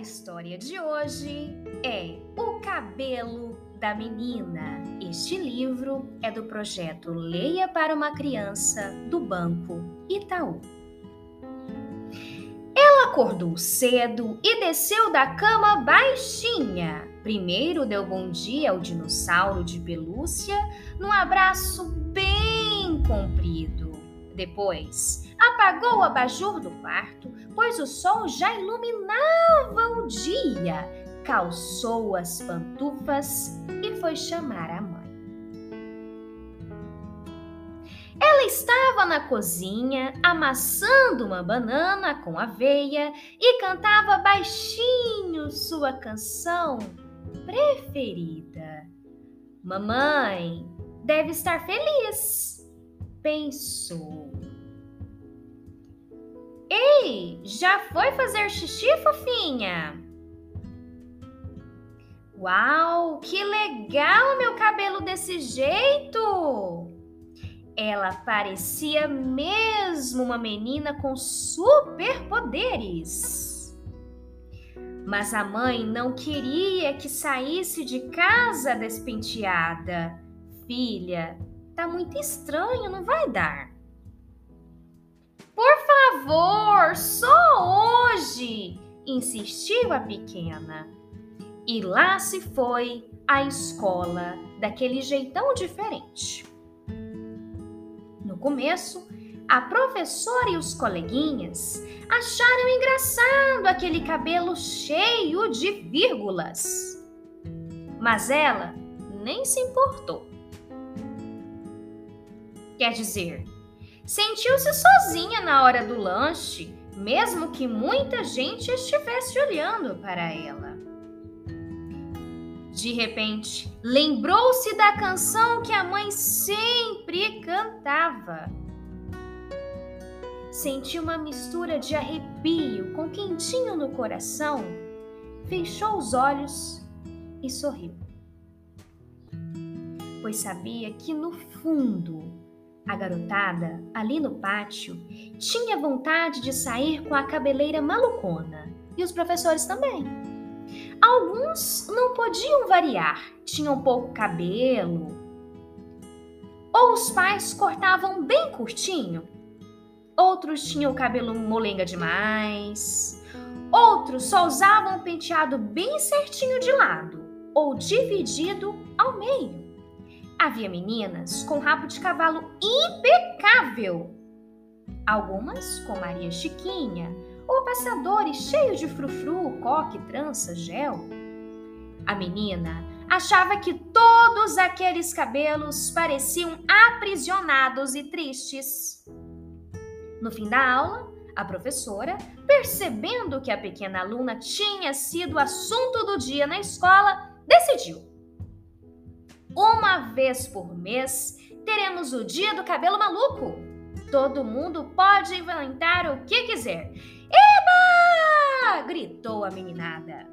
história de hoje é O Cabelo da Menina. Este livro é do projeto Leia para uma Criança do Banco Itaú. Ela acordou cedo e desceu da cama baixinha. Primeiro deu bom dia ao dinossauro de pelúcia num abraço bem comprido. Depois apagou o abajur do quarto, pois o sol já iluminava o dia. Calçou as pantufas e foi chamar a mãe. Ela estava na cozinha amassando uma banana com aveia e cantava baixinho sua canção preferida. Mamãe deve estar feliz, pensou. Já foi fazer xixi, fofinha? Uau, que legal meu cabelo desse jeito! Ela parecia mesmo uma menina com superpoderes. Mas a mãe não queria que saísse de casa despenteada. Filha, tá muito estranho, não vai dar. Por favor, só hoje! insistiu a pequena. E lá se foi à escola, daquele jeitão diferente. No começo, a professora e os coleguinhas acharam engraçado aquele cabelo cheio de vírgulas. Mas ela nem se importou. Quer dizer, Sentiu-se sozinha na hora do lanche, mesmo que muita gente estivesse olhando para ela. De repente, lembrou-se da canção que a mãe sempre cantava. Sentiu uma mistura de arrepio com quentinho no coração, fechou os olhos e sorriu. Pois sabia que no fundo a garotada, ali no pátio, tinha vontade de sair com a cabeleira malucona, e os professores também. Alguns não podiam variar, tinham pouco cabelo, ou os pais cortavam bem curtinho, outros tinham o cabelo molenga demais, outros só usavam o penteado bem certinho de lado ou dividido ao meio. Havia meninas com rabo de cavalo impecável, algumas com Maria Chiquinha, ou passadores cheios de frufru, coque, trança, gel. A menina achava que todos aqueles cabelos pareciam aprisionados e tristes. No fim da aula, a professora, percebendo que a pequena aluna tinha sido assunto do dia na escola, decidiu uma vez por mês, teremos o Dia do Cabelo Maluco. Todo mundo pode inventar o que quiser. Eba! gritou a meninada.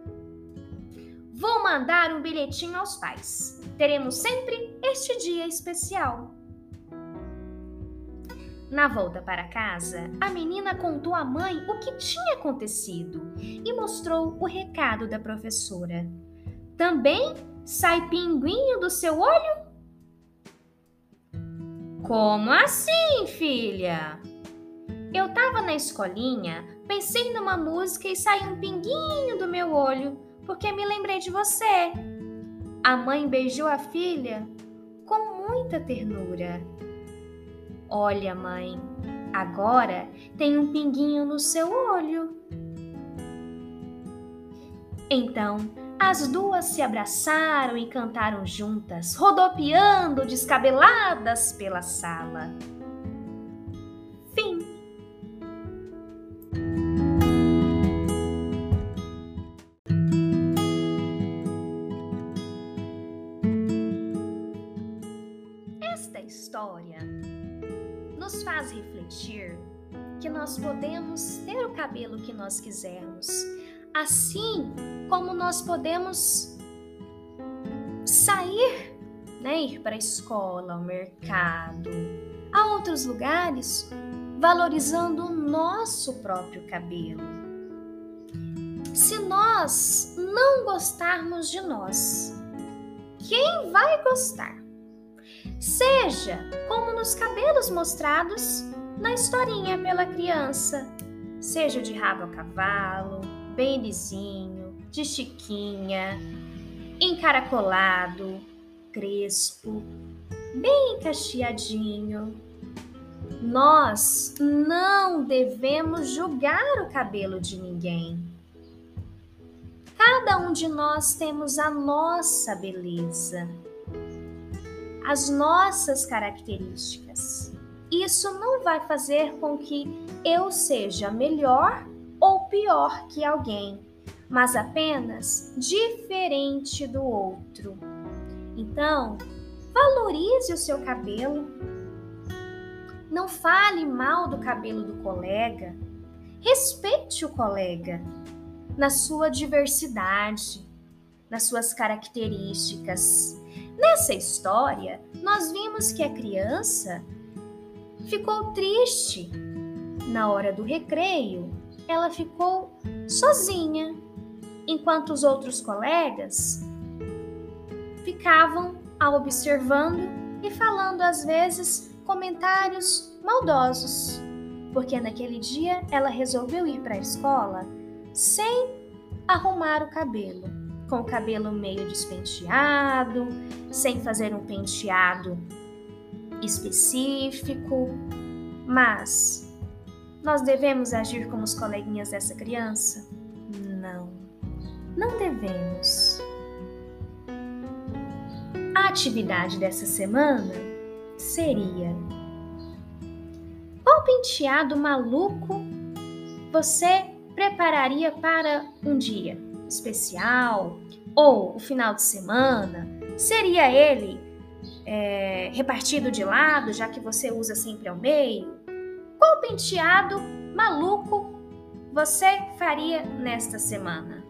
Vou mandar um bilhetinho aos pais. Teremos sempre este dia especial. Na volta para casa, a menina contou à mãe o que tinha acontecido e mostrou o recado da professora. Também sai pinguinho do seu olho? Como assim, filha? Eu tava na escolinha, pensei numa música e saiu um pinguinho do meu olho, porque me lembrei de você. A mãe beijou a filha com muita ternura. Olha, mãe, agora tem um pinguinho no seu olho. Então, as duas se abraçaram e cantaram juntas, rodopiando descabeladas pela sala. Fim. Esta história nos faz refletir que nós podemos ter o cabelo que nós quisermos assim como nós podemos sair, né, ir para a escola, ao mercado, a outros lugares, valorizando o nosso próprio cabelo. Se nós não gostarmos de nós, quem vai gostar? Seja como nos cabelos mostrados na historinha pela criança, seja de rabo a cavalo, bem lisinho, de chiquinha, encaracolado, crespo, bem cacheadinho. Nós não devemos julgar o cabelo de ninguém. Cada um de nós temos a nossa beleza, as nossas características. Isso não vai fazer com que eu seja melhor pior que alguém, mas apenas diferente do outro. Então, valorize o seu cabelo. Não fale mal do cabelo do colega. Respeite o colega na sua diversidade, nas suas características. Nessa história, nós vimos que a criança ficou triste. Na hora do recreio, ela ficou sozinha, enquanto os outros colegas ficavam a observando e falando às vezes comentários maldosos, porque naquele dia ela resolveu ir para a escola sem arrumar o cabelo, com o cabelo meio despenteado, sem fazer um penteado específico, mas nós devemos agir como os coleguinhas dessa criança? Não, não devemos. A atividade dessa semana seria: qual penteado maluco você prepararia para um dia especial ou o final de semana? Seria ele é, repartido de lado, já que você usa sempre ao meio? Qual penteado maluco você faria nesta semana?